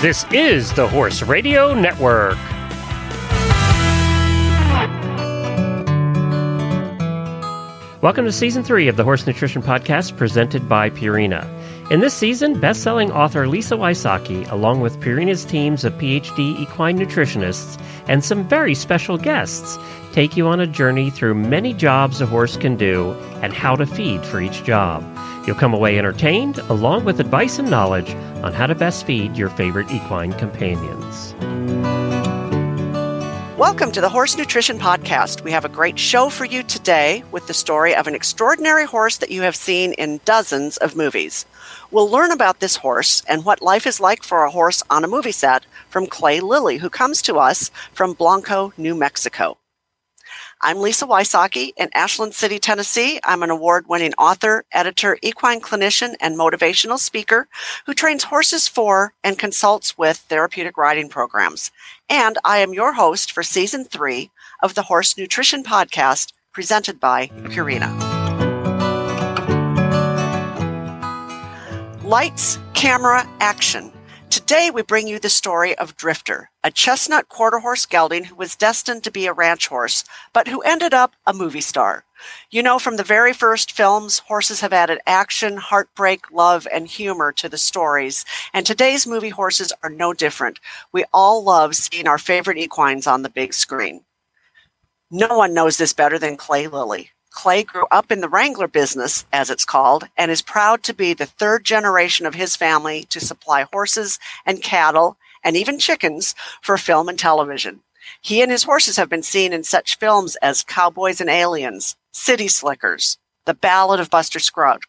This is the Horse Radio Network. Welcome to season three of the Horse Nutrition Podcast presented by Purina. In this season, best-selling author Lisa Wysocky, along with Purina's teams of PhD equine nutritionists and some very special guests, take you on a journey through many jobs a horse can do and how to feed for each job. You'll come away entertained, along with advice and knowledge on how to best feed your favorite equine companions. Welcome to the Horse Nutrition Podcast. We have a great show for you today with the story of an extraordinary horse that you have seen in dozens of movies. We'll learn about this horse and what life is like for a horse on a movie set from Clay Lilley, who comes to us from Blanco, New Mexico. I'm Lisa Wysocky in Ashland City, Tennessee. I'm an award winning author, editor, equine clinician, and motivational speaker who trains horses for and consults with therapeutic riding programs. And I am your host for season three of the Horse Nutrition Podcast presented by Purina. Lights, camera, action. Today, we bring you the story of Drifter, a chestnut quarter horse gelding who was destined to be a ranch horse, but who ended up a movie star. You know, from the very first films, horses have added action, heartbreak, love, and humor to the stories. And today's movie horses are no different. We all love seeing our favorite equines on the big screen. No one knows this better than Clay Lilley. Clay grew up in the Wrangler business, as it's called, and is proud to be the third generation of his family to supply horses and cattle and even chickens for film and television. He and his horses have been seen in such films as Cowboys and Aliens, City Slickers, The Ballad of Buster Scruggs,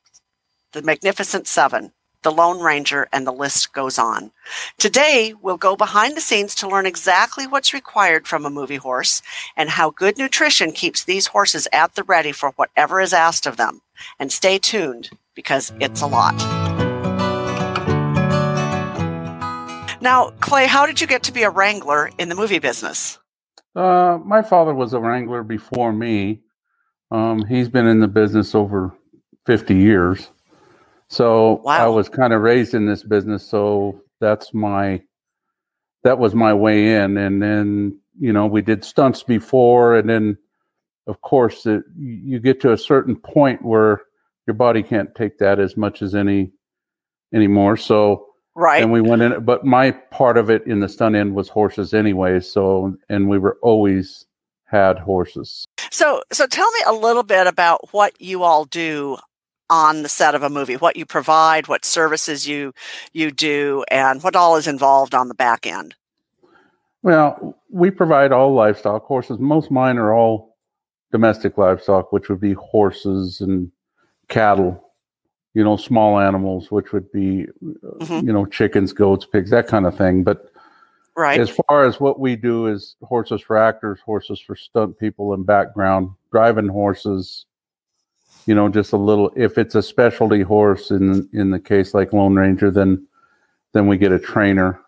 The Magnificent Seven, the Lone Ranger, and the list goes on. Today, we'll go behind the scenes to learn exactly what's required from a movie horse and how good nutrition keeps these horses at the ready for whatever is asked of them. And stay tuned because it's a lot. Now, Clay, how did you get to be a wrangler in the movie business? Uh, my father was a wrangler before me. Um, he's been in the business over 50 years. So wow. I was kind of raised in this business, so that's my that was my way in. And then you know we did stunts before, and then of course it, you get to a certain point where your body can't take that as much as any anymore. So right, and we went in. But my part of it in the stunt end was horses anyway. So and we were always had horses. So so tell me a little bit about what you all do on the set of a movie, what you provide, what services you you do, and what all is involved on the back end. Well, we provide all livestock horses. Most mine are all domestic livestock, which would be horses and cattle. You know, small animals, which would be mm-hmm. you know chickens, goats, pigs, that kind of thing. But right. as far as what we do is horses for actors, horses for stunt people and background, driving horses, you know, just a little. If it's a specialty horse, in in the case like Lone Ranger, then then we get a trainer,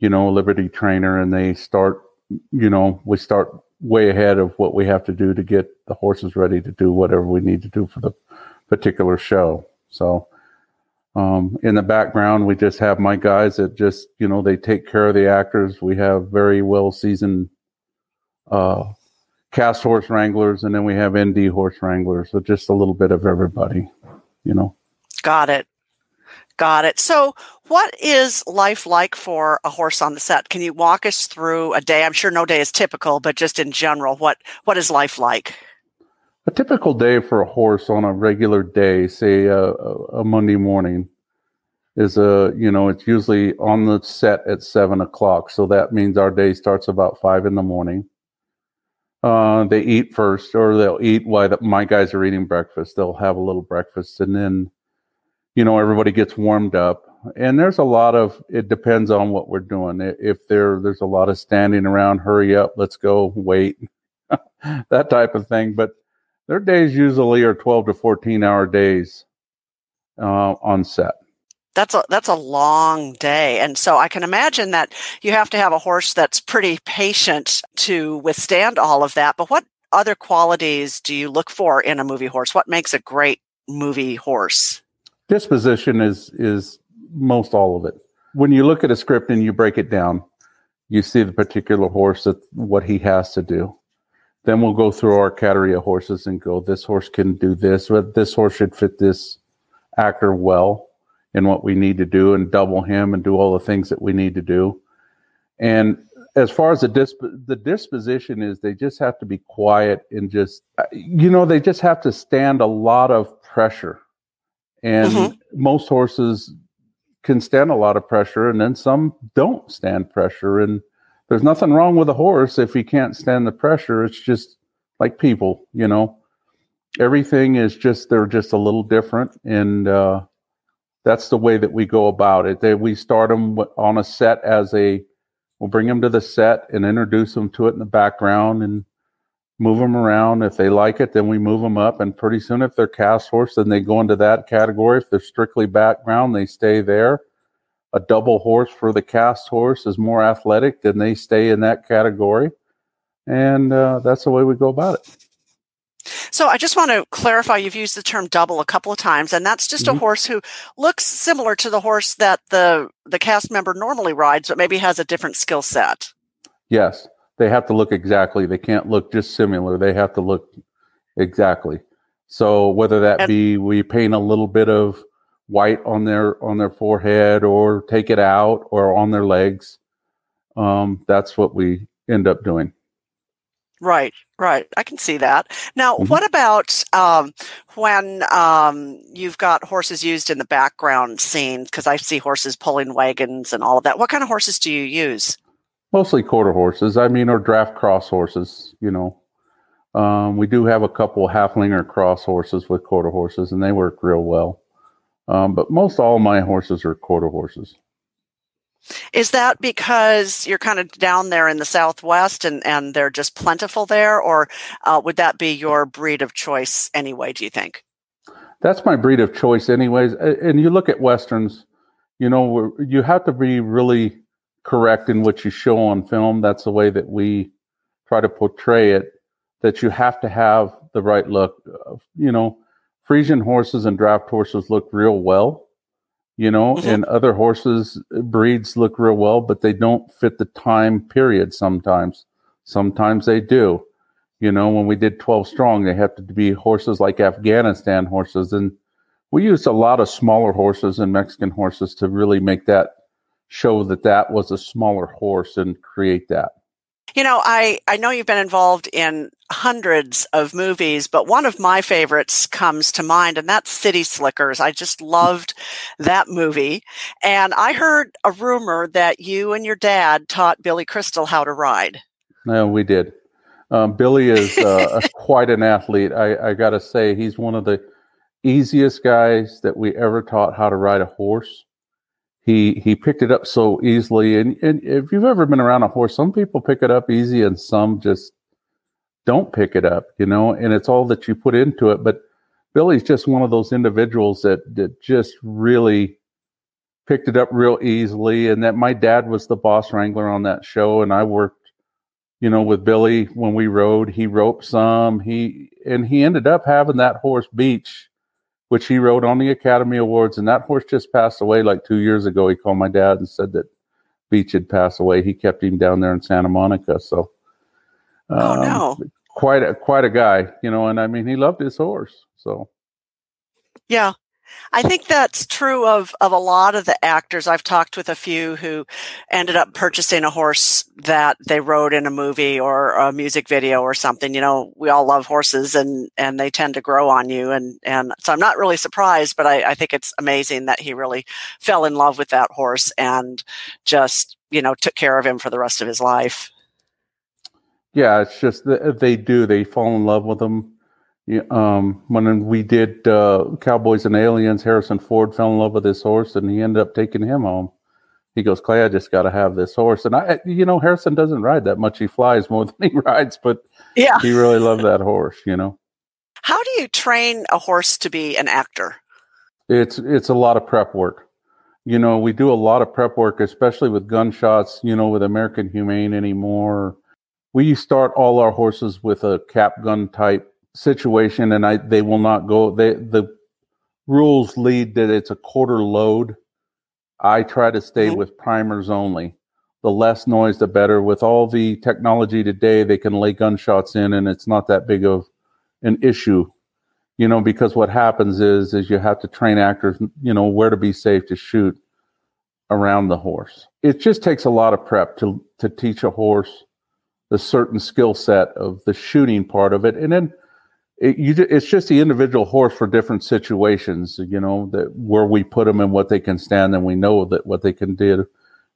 you know, a Liberty trainer, and they start, you know, we start way ahead of what we have to do to get the horses ready to do whatever we need to do for the particular show. So, um, in the background, we just have my guys that just, you know, they take care of the actors. We have very well seasoned uh, cast horse wranglers, and then we have ND horse wranglers. So just a little bit of everybody, you know. Got it. Got it. So, what is life like for a horse on the set? Can you walk us through a day? I'm sure no day is typical, but just in general, what what is life like? A typical day for a horse on a regular day, say uh, a Monday morning, is a you know it's usually on the set at seven o'clock. So that means our day starts about five in the morning. Uh, they eat first, or they'll eat while the, my guys are eating breakfast. They'll have a little breakfast, and then, you know, everybody gets warmed up. And there's a lot of. It depends on what we're doing. If there there's a lot of standing around, hurry up, let's go, wait, that type of thing. But their days usually are 12 to 14 hour days uh, on set that's a that's a long day. And so i can imagine that you have to have a horse that's pretty patient to withstand all of that. But what other qualities do you look for in a movie horse? What makes a great movie horse? Disposition is is most all of it. When you look at a script and you break it down, you see the particular horse that what he has to do. Then we'll go through our category of horses and go, this horse can do this, but this horse should fit this actor well in what we need to do and double him and do all the things that we need to do. And as far as the disp- the disposition is, they just have to be quiet and just you know they just have to stand a lot of pressure, and mm-hmm. most horses can stand a lot of pressure, and then some don't stand pressure. And there's nothing wrong with a horse if he can't stand the pressure. It's just like people, you know. Everything is just they're just a little different, and uh, that's the way that we go about it. They, we start them on a set as a We'll bring them to the set and introduce them to it in the background and move them around. If they like it, then we move them up. And pretty soon, if they're cast horse, then they go into that category. If they're strictly background, they stay there. A double horse for the cast horse is more athletic, then they stay in that category. And uh, that's the way we go about it. So I just want to clarify you've used the term double a couple of times and that's just mm-hmm. a horse who looks similar to the horse that the the cast member normally rides but maybe has a different skill set. Yes. They have to look exactly. They can't look just similar. They have to look exactly. So whether that and, be we paint a little bit of white on their on their forehead or take it out or on their legs um, that's what we end up doing Right, right. I can see that. Now, mm-hmm. what about um, when um, you've got horses used in the background scene? Because I see horses pulling wagons and all of that. What kind of horses do you use? Mostly quarter horses. I mean, or draft cross horses. You know, um, we do have a couple Haflinger cross horses with quarter horses, and they work real well. Um, but most all my horses are quarter horses. Is that because you're kind of down there in the Southwest and, and they're just plentiful there, or uh, would that be your breed of choice anyway, do you think? That's my breed of choice, anyways. And you look at Westerns, you know, you have to be really correct in what you show on film. That's the way that we try to portray it, that you have to have the right look. You know, Friesian horses and draft horses look real well you know, mm-hmm. and other horses uh, breeds look real well, but they don't fit the time period sometimes. Sometimes they do. You know, when we did 12 strong, they have to be horses like Afghanistan horses. And we used a lot of smaller horses and Mexican horses to really make that show that that was a smaller horse and create that. You know, I, I know you've been involved in hundreds of movies, but one of my favorites comes to mind, and that's City Slickers. I just loved that movie. And I heard a rumor that you and your dad taught Billy Crystal how to ride. No, we did. Um, Billy is uh, quite an athlete. I, I got to say, he's one of the easiest guys that we ever taught how to ride a horse he he picked it up so easily. And, and if you've ever been around a horse, some people pick it up easy and some just don't pick it up, you know, and it's all that you put into it. But Billy's just one of those individuals that, that just really picked it up real easily. And that my dad was the boss wrangler on that show. And I worked, you know, with Billy when we rode. He roped some. He and he ended up having that horse Beach which he rode on the Academy Awards. And that horse just passed away like two years ago. He called my dad and said that Beach had passed away. He kept him down there in Santa Monica. So, um, oh no, quite a quite a guy, you know. And I mean, he loved his horse. So, yeah, I think that's true of, of a lot of the actors. I've talked with a few who ended up purchasing a horse that they rode in a movie or a music video or something. You know, we all love horses and, and they tend to grow on you. And, and so I'm not really surprised, but I, I think it's amazing that he really fell in love with that horse and just, you know, took care of him for the rest of his life. Yeah, it's just they do. They fall in love with them um, when we did uh, Cowboys and Aliens, Harrison Ford fell in love with this horse, and he ended up taking him home. He goes, Clay, I just got to have this horse. And I, you know, Harrison doesn't ride that much. He flies more than he rides, but yeah, he really loved that horse. You know. How do you train a horse to be an actor? It's it's a lot of prep work. You know, we do a lot of prep work, especially with gunshots. You know, with American Humane anymore. We start all our horses with a cap gun type situation, and I they will not go. They the rules lead that it's a quarter load I try to stay mm-hmm. with primers only. The less noise, the better. With all the technology today, they can lay gunshots in, and it's not that big of an issue. You know, because what happens is is you have to train actors, you know, where to be safe to shoot around the horse. It just takes a lot of prep to to teach a horse the certain skill set of the shooting part of it, and then it, you, it's just the individual horse for different situations. You know that where we put them and what they can stand, and we know that what they can do.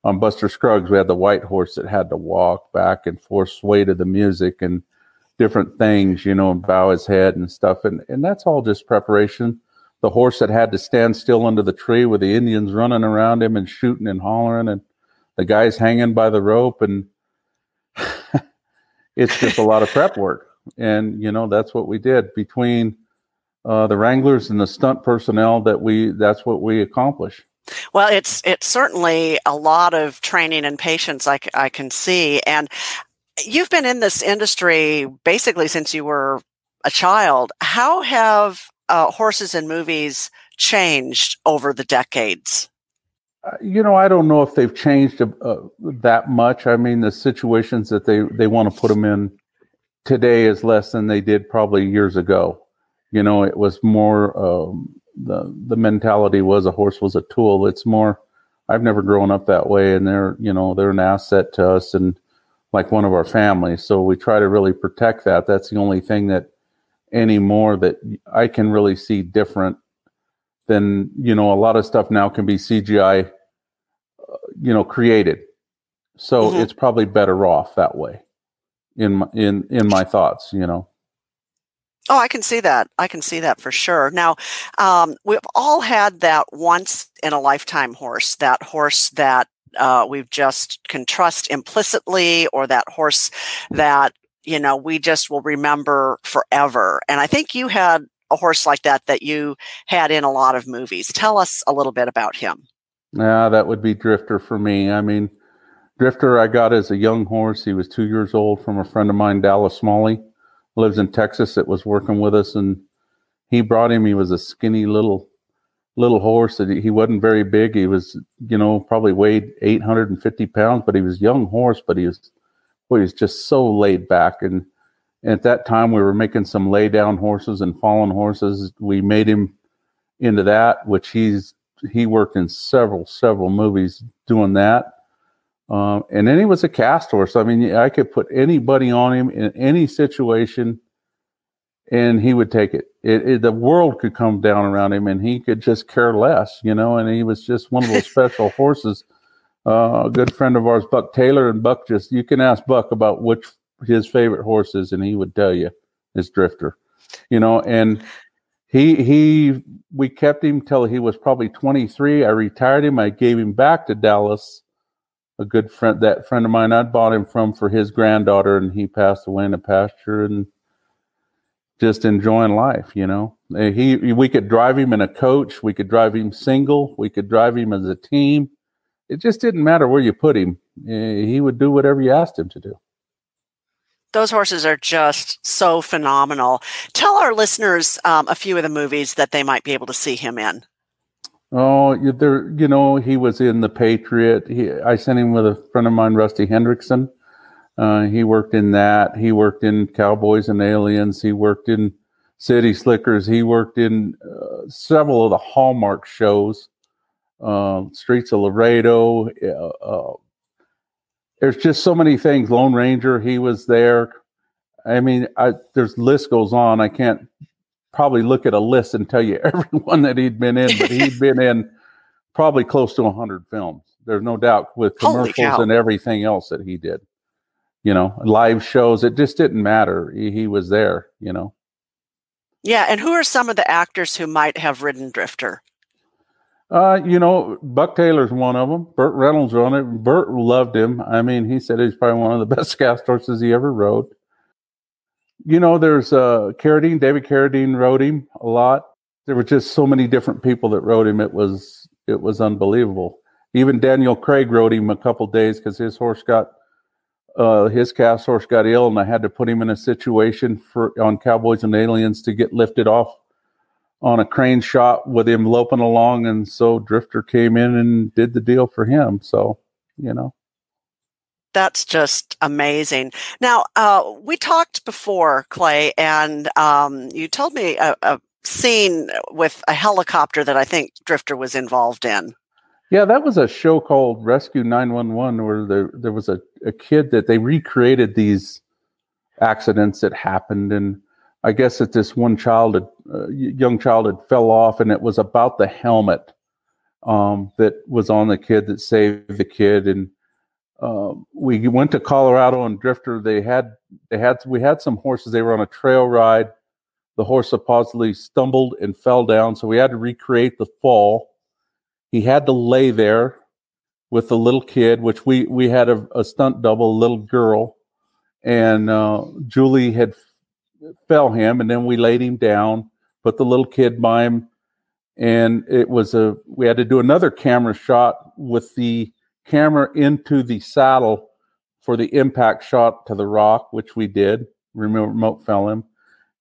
On Buster Scruggs, we had the white horse that had to walk back and forth, sway to the music and different things, you know, and bow his head and stuff, and and that's all just preparation the horse that had to stand still under the tree with the Indians running around him and shooting and hollering, and the guys hanging by the rope, and it's just a lot of prep work. And you know that's what we did between uh, the wranglers and the stunt personnel. That we that's what we accomplish. Well, it's it's certainly a lot of training and patience. I, I can see, and you've been in this industry basically since you were a child. How have uh, horses and movies changed over the decades? Uh, you know, I don't know if they've changed uh, that much. I mean, the situations that they, they want to put them in today is less than they did probably years ago. You know, it was more um, the the mentality was a horse was a tool. It's more. I've never grown up that way, and they're you know they're an asset to us and like one of our families. So we try to really protect that. That's the only thing that anymore that I can really see different than you know a lot of stuff now can be CGI, uh, you know, created. So mm-hmm. it's probably better off that way. In my, in in my thoughts, you know. Oh, I can see that. I can see that for sure. Now, um, we've all had that once in a lifetime horse, that horse that uh, we just can trust implicitly, or that horse that you know, we just will remember forever. And I think you had a horse like that that you had in a lot of movies. Tell us a little bit about him. Yeah, that would be Drifter for me. I mean, Drifter I got as a young horse. He was two years old from a friend of mine, Dallas Smalley, lives in Texas that was working with us. And he brought him, he was a skinny little little horse that he wasn't very big. He was, you know, probably weighed 850 pounds, but he was young horse, but he was boy, he's just so laid back. And, at that time, we were making some lay down horses and fallen horses. We made him into that, which he's he worked in several several movies doing that. Um, and then he was a cast horse. I mean, I could put anybody on him in any situation, and he would take it. It, it. The world could come down around him, and he could just care less, you know. And he was just one of those special horses uh, a good friend of ours, Buck Taylor, and Buck just you can ask Buck about which his favorite horse is, and he would tell you his Drifter. You know, and he he we kept him till he was probably 23. I retired him. I gave him back to Dallas. A good friend, that friend of mine, I'd bought him from for his granddaughter, and he passed away in the pasture, and just enjoying life. You know, he we could drive him in a coach, we could drive him single, we could drive him as a team it just didn't matter where you put him. Eh, he would do whatever you asked him to do. Those horses are just so phenomenal. Tell our listeners um, a few of the movies that they might be able to see him in. Oh, there, you know, he was in The Patriot. He, I sent him with a friend of mine, Rusty Hendrickson. Uh, he worked in that. He worked in Cowboys and Aliens. He worked in City Slickers. He worked in uh, several of the Hallmark shows uh, Streets of Laredo. Uh, uh, there's just so many things. Lone Ranger, he was there. I mean, I, there's list goes on. I can't probably look at a list and tell you everyone that he'd been in, but he'd been in probably close to 100 films. There's no doubt with commercials and everything else that he did. You know, live shows. It just didn't matter. He, he was there. You know. Yeah, and who are some of the actors who might have ridden Drifter? Uh, you know, Buck Taylor's one of them. Burt Reynolds on it. Burt loved him. I mean, he said he's probably one of the best cast horses he ever rode. You know, there's uh, Carradine. David Carradine wrote him a lot. There were just so many different people that wrote him. It was it was unbelievable. Even Daniel Craig wrote him a couple days because his horse got uh, his cast horse got ill, and I had to put him in a situation for on Cowboys and Aliens to get lifted off on a crane shot with him loping along, and so Drifter came in and did the deal for him. So you know that's just amazing. Now, uh, we talked before, Clay, and um, you told me a, a, scene with a helicopter that I think Drifter was involved in. Yeah, that was a show called Rescue 911 where there, there was a, a kid that they recreated these accidents that happened. And I guess that this one child, had, uh, young child, had fell off, and it was about the helmet um, that was on the kid that saved the kid. And uh, we went to Colorado and Drifter. They had they had we had some horses. They were on a trail ride. The horse supposedly stumbled and fell down, so we had to recreate the fall. He had to lay there with the little kid, which we we had a, a stunt double, a little girl, and uh, Julie had fell him, and then we laid him down, put the little kid by him, and it was a we had to do another camera shot with the camera into the saddle for the impact shot to the rock, which we did. Remote fell him.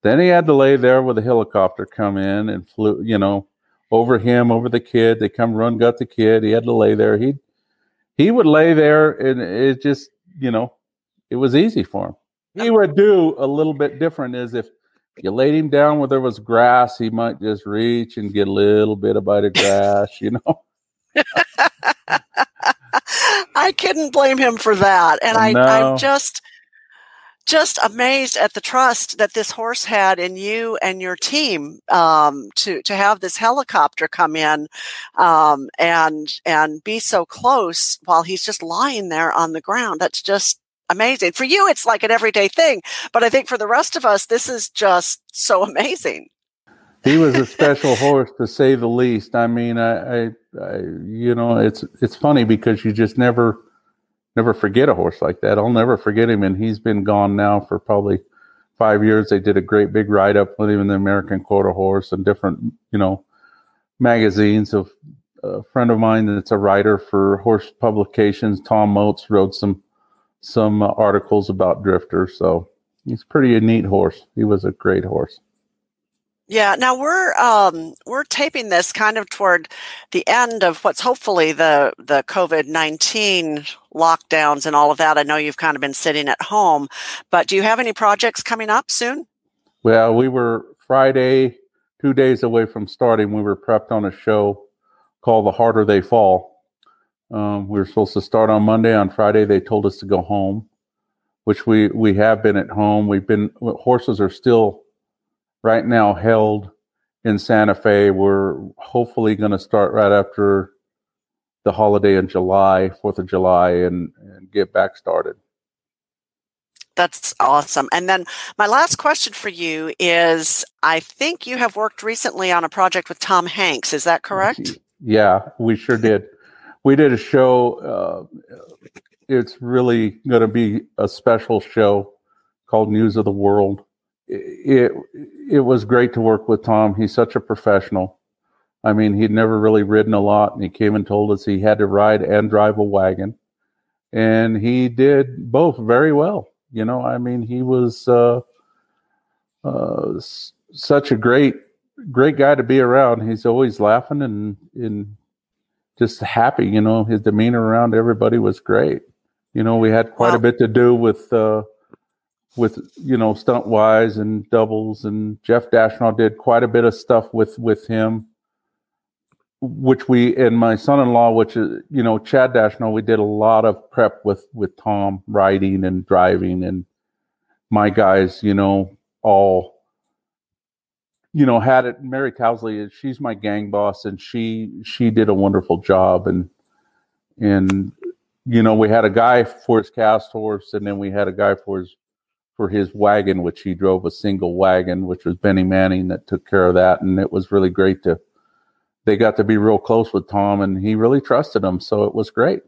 Then he had to lay there with a helicopter come in and flew, you know, over him, over the kid. They come run, got the kid. He had to lay there. He he would lay there, and it just, you know, it was easy for him. He would do a little bit different. Is if you laid him down where there was grass, he might just reach and get a little bit of bite of grass, you know. I couldn't blame him for that. And I, no. I'm just just amazed at the trust that this horse had in you and your team um, to to have this helicopter come in um, and and be so close while he's just lying there on the ground. That's just amazing. For you, it's like an everyday thing, but I think for the rest of us, this is just so amazing he was a special horse to say the least. I mean, I, I, I, you know, it's it's funny because you just never never forget a horse like that. I'll never forget him, and he's been gone now for probably five years. They did a great big write up with him in the American Quarter Horse and different, you know, magazines. Of a friend of mine that's a writer for horse publications, Tom Moats, wrote some some articles about Drifter. So he's pretty a neat horse. He was a great horse. Yeah, now we're um, we're taping this kind of toward the end of what's hopefully the the COVID nineteen lockdowns and all of that. I know you've kind of been sitting at home, but do you have any projects coming up soon? Well, we were Friday, two days away from starting. We were prepped on a show called "The Harder They Fall." Um, we were supposed to start on Monday. On Friday, they told us to go home, which we we have been at home. We've been horses are still right now held in Santa Fe. We're hopefully going to start right after the holiday in July, 4th of July, and, and get back started. That's awesome. And then my last question for you is I think you have worked recently on a project with Tom Hanks. Is that correct? Yeah, we sure did. we did a show. Uh, it's really going to be a special show called News of the World it it was great to work with Tom. He's such a professional. I mean, he'd never really ridden a lot, and he came and told us he had to ride and drive a wagon, and he did both very well. You know, I mean, he was uh, uh, such a great great guy to be around. He's always laughing and and just happy. You know, his demeanor around everybody was great. You know, we had quite a bit to do with. Uh, with you know stunt wise and doubles and Jeff Dashnaw did quite a bit of stuff with with him which we and my son-in-law which is you know Chad Dashnaw we did a lot of prep with with Tom riding and driving and my guys you know all you know had it. Mary Towsley uh, she's my gang boss and she she did a wonderful job and and you know we had a guy for his cast horse and then we had a guy for his for his wagon, which he drove a single wagon, which was Benny Manning that took care of that. And it was really great to, they got to be real close with Tom and he really trusted him. So it was great.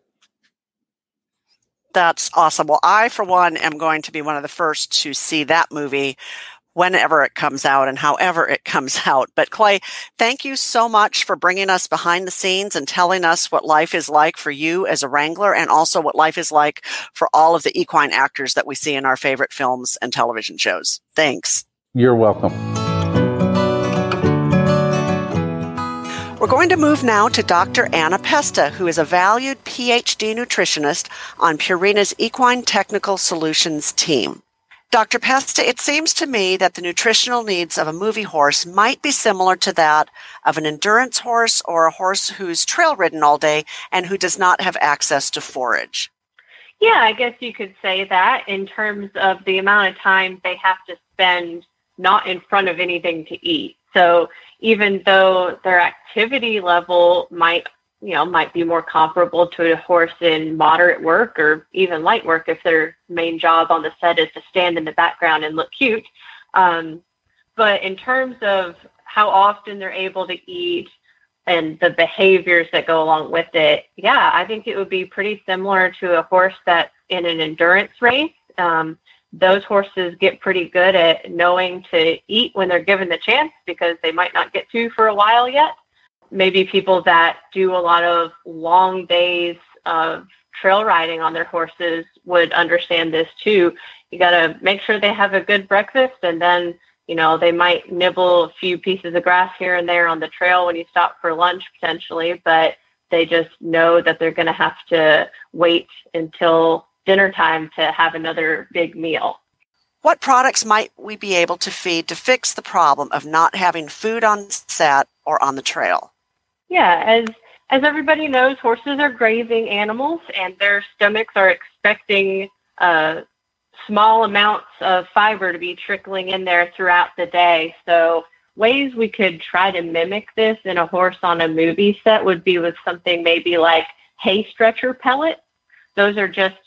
That's awesome. Well, I, for one, am going to be one of the first to see that movie whenever it comes out and however it comes out. But Clay, thank you so much for bringing us behind the scenes and telling us what life is like for you as a wrangler and also what life is like for all of the equine actors that we see in our favorite films and television shows. Thanks. You're welcome. We're going to move now to Dr. Anna Pesta, who is a valued PhD nutritionist on Purina's Equine Technical Solutions team. Dr. Pesta, it seems to me that the nutritional needs of a movie horse might be similar to that of an endurance horse or a horse who's trail ridden all day and who does not have access to forage. Yeah, I guess you could say that in terms of the amount of time they have to spend not in front of anything to eat. So even though their activity level might you know might be more comparable to a horse in moderate work or even light work if their main job on the set is to stand in the background and look cute um, but in terms of how often they're able to eat and the behaviors that go along with it yeah i think it would be pretty similar to a horse that's in an endurance race um, those horses get pretty good at knowing to eat when they're given the chance because they might not get to for a while yet. Maybe people that do a lot of long days of trail riding on their horses would understand this too. You got to make sure they have a good breakfast and then, you know, they might nibble a few pieces of grass here and there on the trail when you stop for lunch potentially, but they just know that they're going to have to wait until dinner time to have another big meal. What products might we be able to feed to fix the problem of not having food on set or on the trail? Yeah, as as everybody knows, horses are grazing animals, and their stomachs are expecting uh, small amounts of fiber to be trickling in there throughout the day. So ways we could try to mimic this in a horse on a movie set would be with something maybe like hay stretcher pellets. Those are just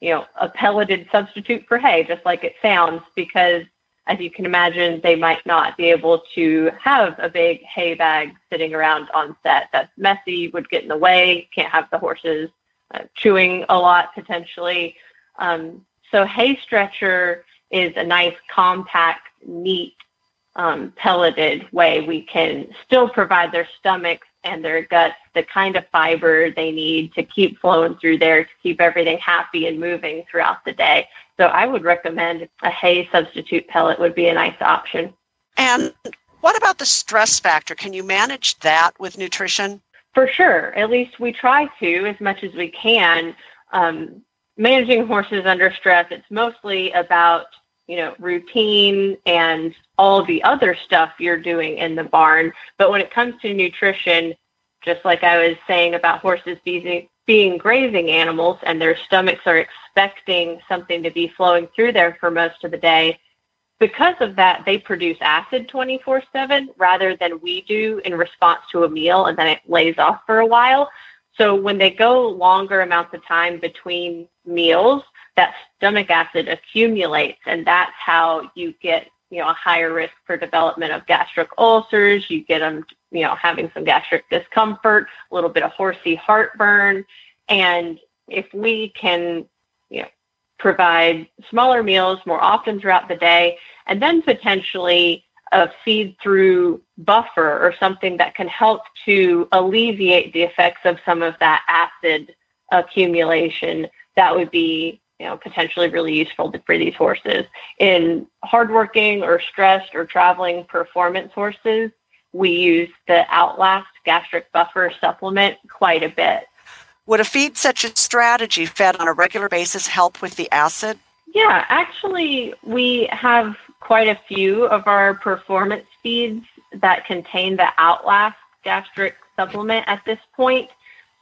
you know, a pelleted substitute for hay, just like it sounds, because as you can imagine, they might not be able to have a big hay bag sitting around on set. That's messy, would get in the way, can't have the horses uh, chewing a lot potentially. Um, so, hay stretcher is a nice, compact, neat, um, pelleted way we can still provide their stomachs and their guts the kind of fiber they need to keep flowing through there to keep everything happy and moving throughout the day. So I would recommend a hay substitute pellet would be a nice option. And what about the stress factor? Can you manage that with nutrition? For sure. At least we try to as much as we can. Um, managing horses under stress, it's mostly about you know, routine and all the other stuff you're doing in the barn. But when it comes to nutrition, just like I was saying about horses being, being grazing animals and their stomachs are expecting something to be flowing through there for most of the day, because of that, they produce acid 24 7 rather than we do in response to a meal and then it lays off for a while. So when they go longer amounts of time between meals, that stomach acid accumulates, and that's how you get you know a higher risk for development of gastric ulcers. You get them you know having some gastric discomfort, a little bit of horsey heartburn, and if we can you know provide smaller meals more often throughout the day, and then potentially a feed through buffer or something that can help to alleviate the effects of some of that acid accumulation, that would be you know, potentially really useful for these horses. In hardworking or stressed or traveling performance horses, we use the Outlast gastric buffer supplement quite a bit. Would a feed such a strategy fed on a regular basis help with the acid? Yeah, actually, we have quite a few of our performance feeds that contain the Outlast gastric supplement at this point.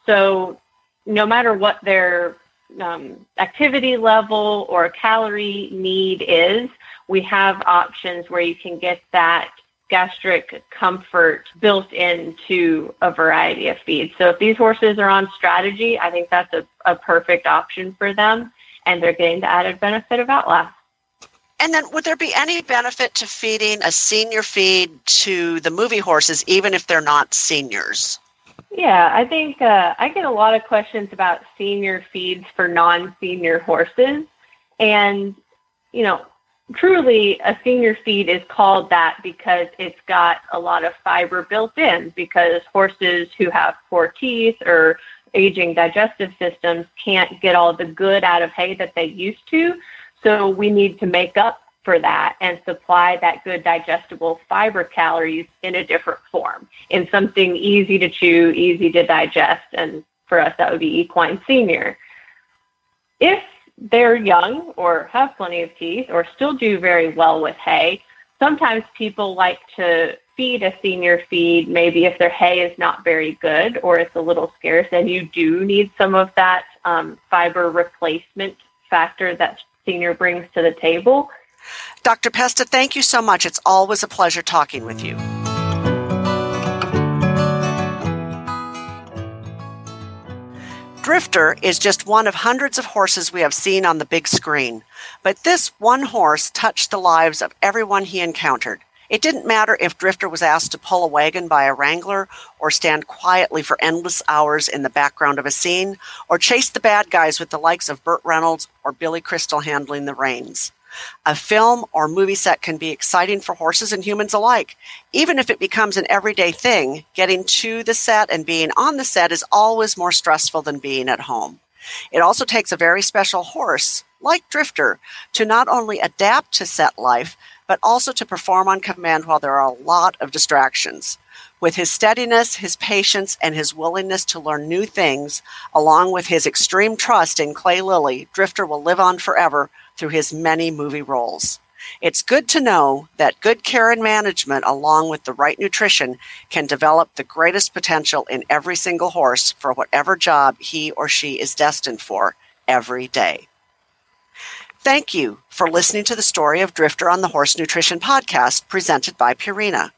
So, no matter what their um, activity level or calorie need is, we have options where you can get that gastric comfort built into a variety of feeds. So if these horses are on strategy, I think that's a, a perfect option for them and they're getting the added benefit of Outlast. And then would there be any benefit to feeding a senior feed to the movie horses even if they're not seniors? Yeah, I think uh, I get a lot of questions about senior feeds for non senior horses. And, you know, truly a senior feed is called that because it's got a lot of fiber built in because horses who have poor teeth or aging digestive systems can't get all the good out of hay that they used to. So we need to make up for that and supply that good digestible fiber calories in a different form, in something easy to chew, easy to digest. And for us, that would be equine senior. If they're young or have plenty of teeth or still do very well with hay, sometimes people like to feed a senior feed, maybe if their hay is not very good or it's a little scarce, and you do need some of that um, fiber replacement factor that senior brings to the table. Dr. Pesta, thank you so much. It's always a pleasure talking with you. Drifter is just one of hundreds of horses we have seen on the big screen. But this one horse touched the lives of everyone he encountered. It didn't matter if Drifter was asked to pull a wagon by a wrangler, or stand quietly for endless hours in the background of a scene, or chase the bad guys with the likes of Burt Reynolds or Billy Crystal handling the reins. A film or movie set can be exciting for horses and humans alike. Even if it becomes an everyday thing, getting to the set and being on the set is always more stressful than being at home. It also takes a very special horse, like Drifter, to not only adapt to set life, but also to perform on command while there are a lot of distractions. With his steadiness, his patience, and his willingness to learn new things, along with his extreme trust in Clay Lilley, Drifter will live on forever through his many movie roles. It's good to know that good care and management, along with the right nutrition, can develop the greatest potential in every single horse for whatever job he or she is destined for every day. Thank you for listening to the story of Drifter on the Horse Nutrition Podcast presented by Purina.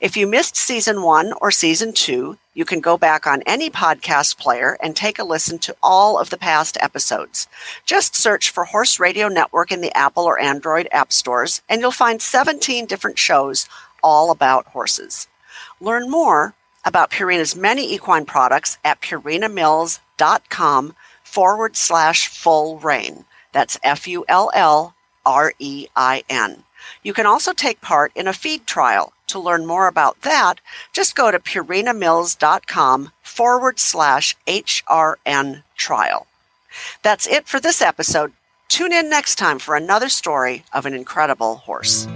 If you missed season one or season two, you can go back on any podcast player and take a listen to all of the past episodes. Just search for Horse Radio Network in the Apple or Android app stores, and you'll find 17 different shows all about horses. Learn more about Purina's many equine products at purinamills.com forward slash full rein. That's F U L L R E I N. You can also take part in a feed trial. To learn more about that, just go to purinamills.com forward slash HRN trial. That's it for this episode. Tune in next time for another story of an incredible horse.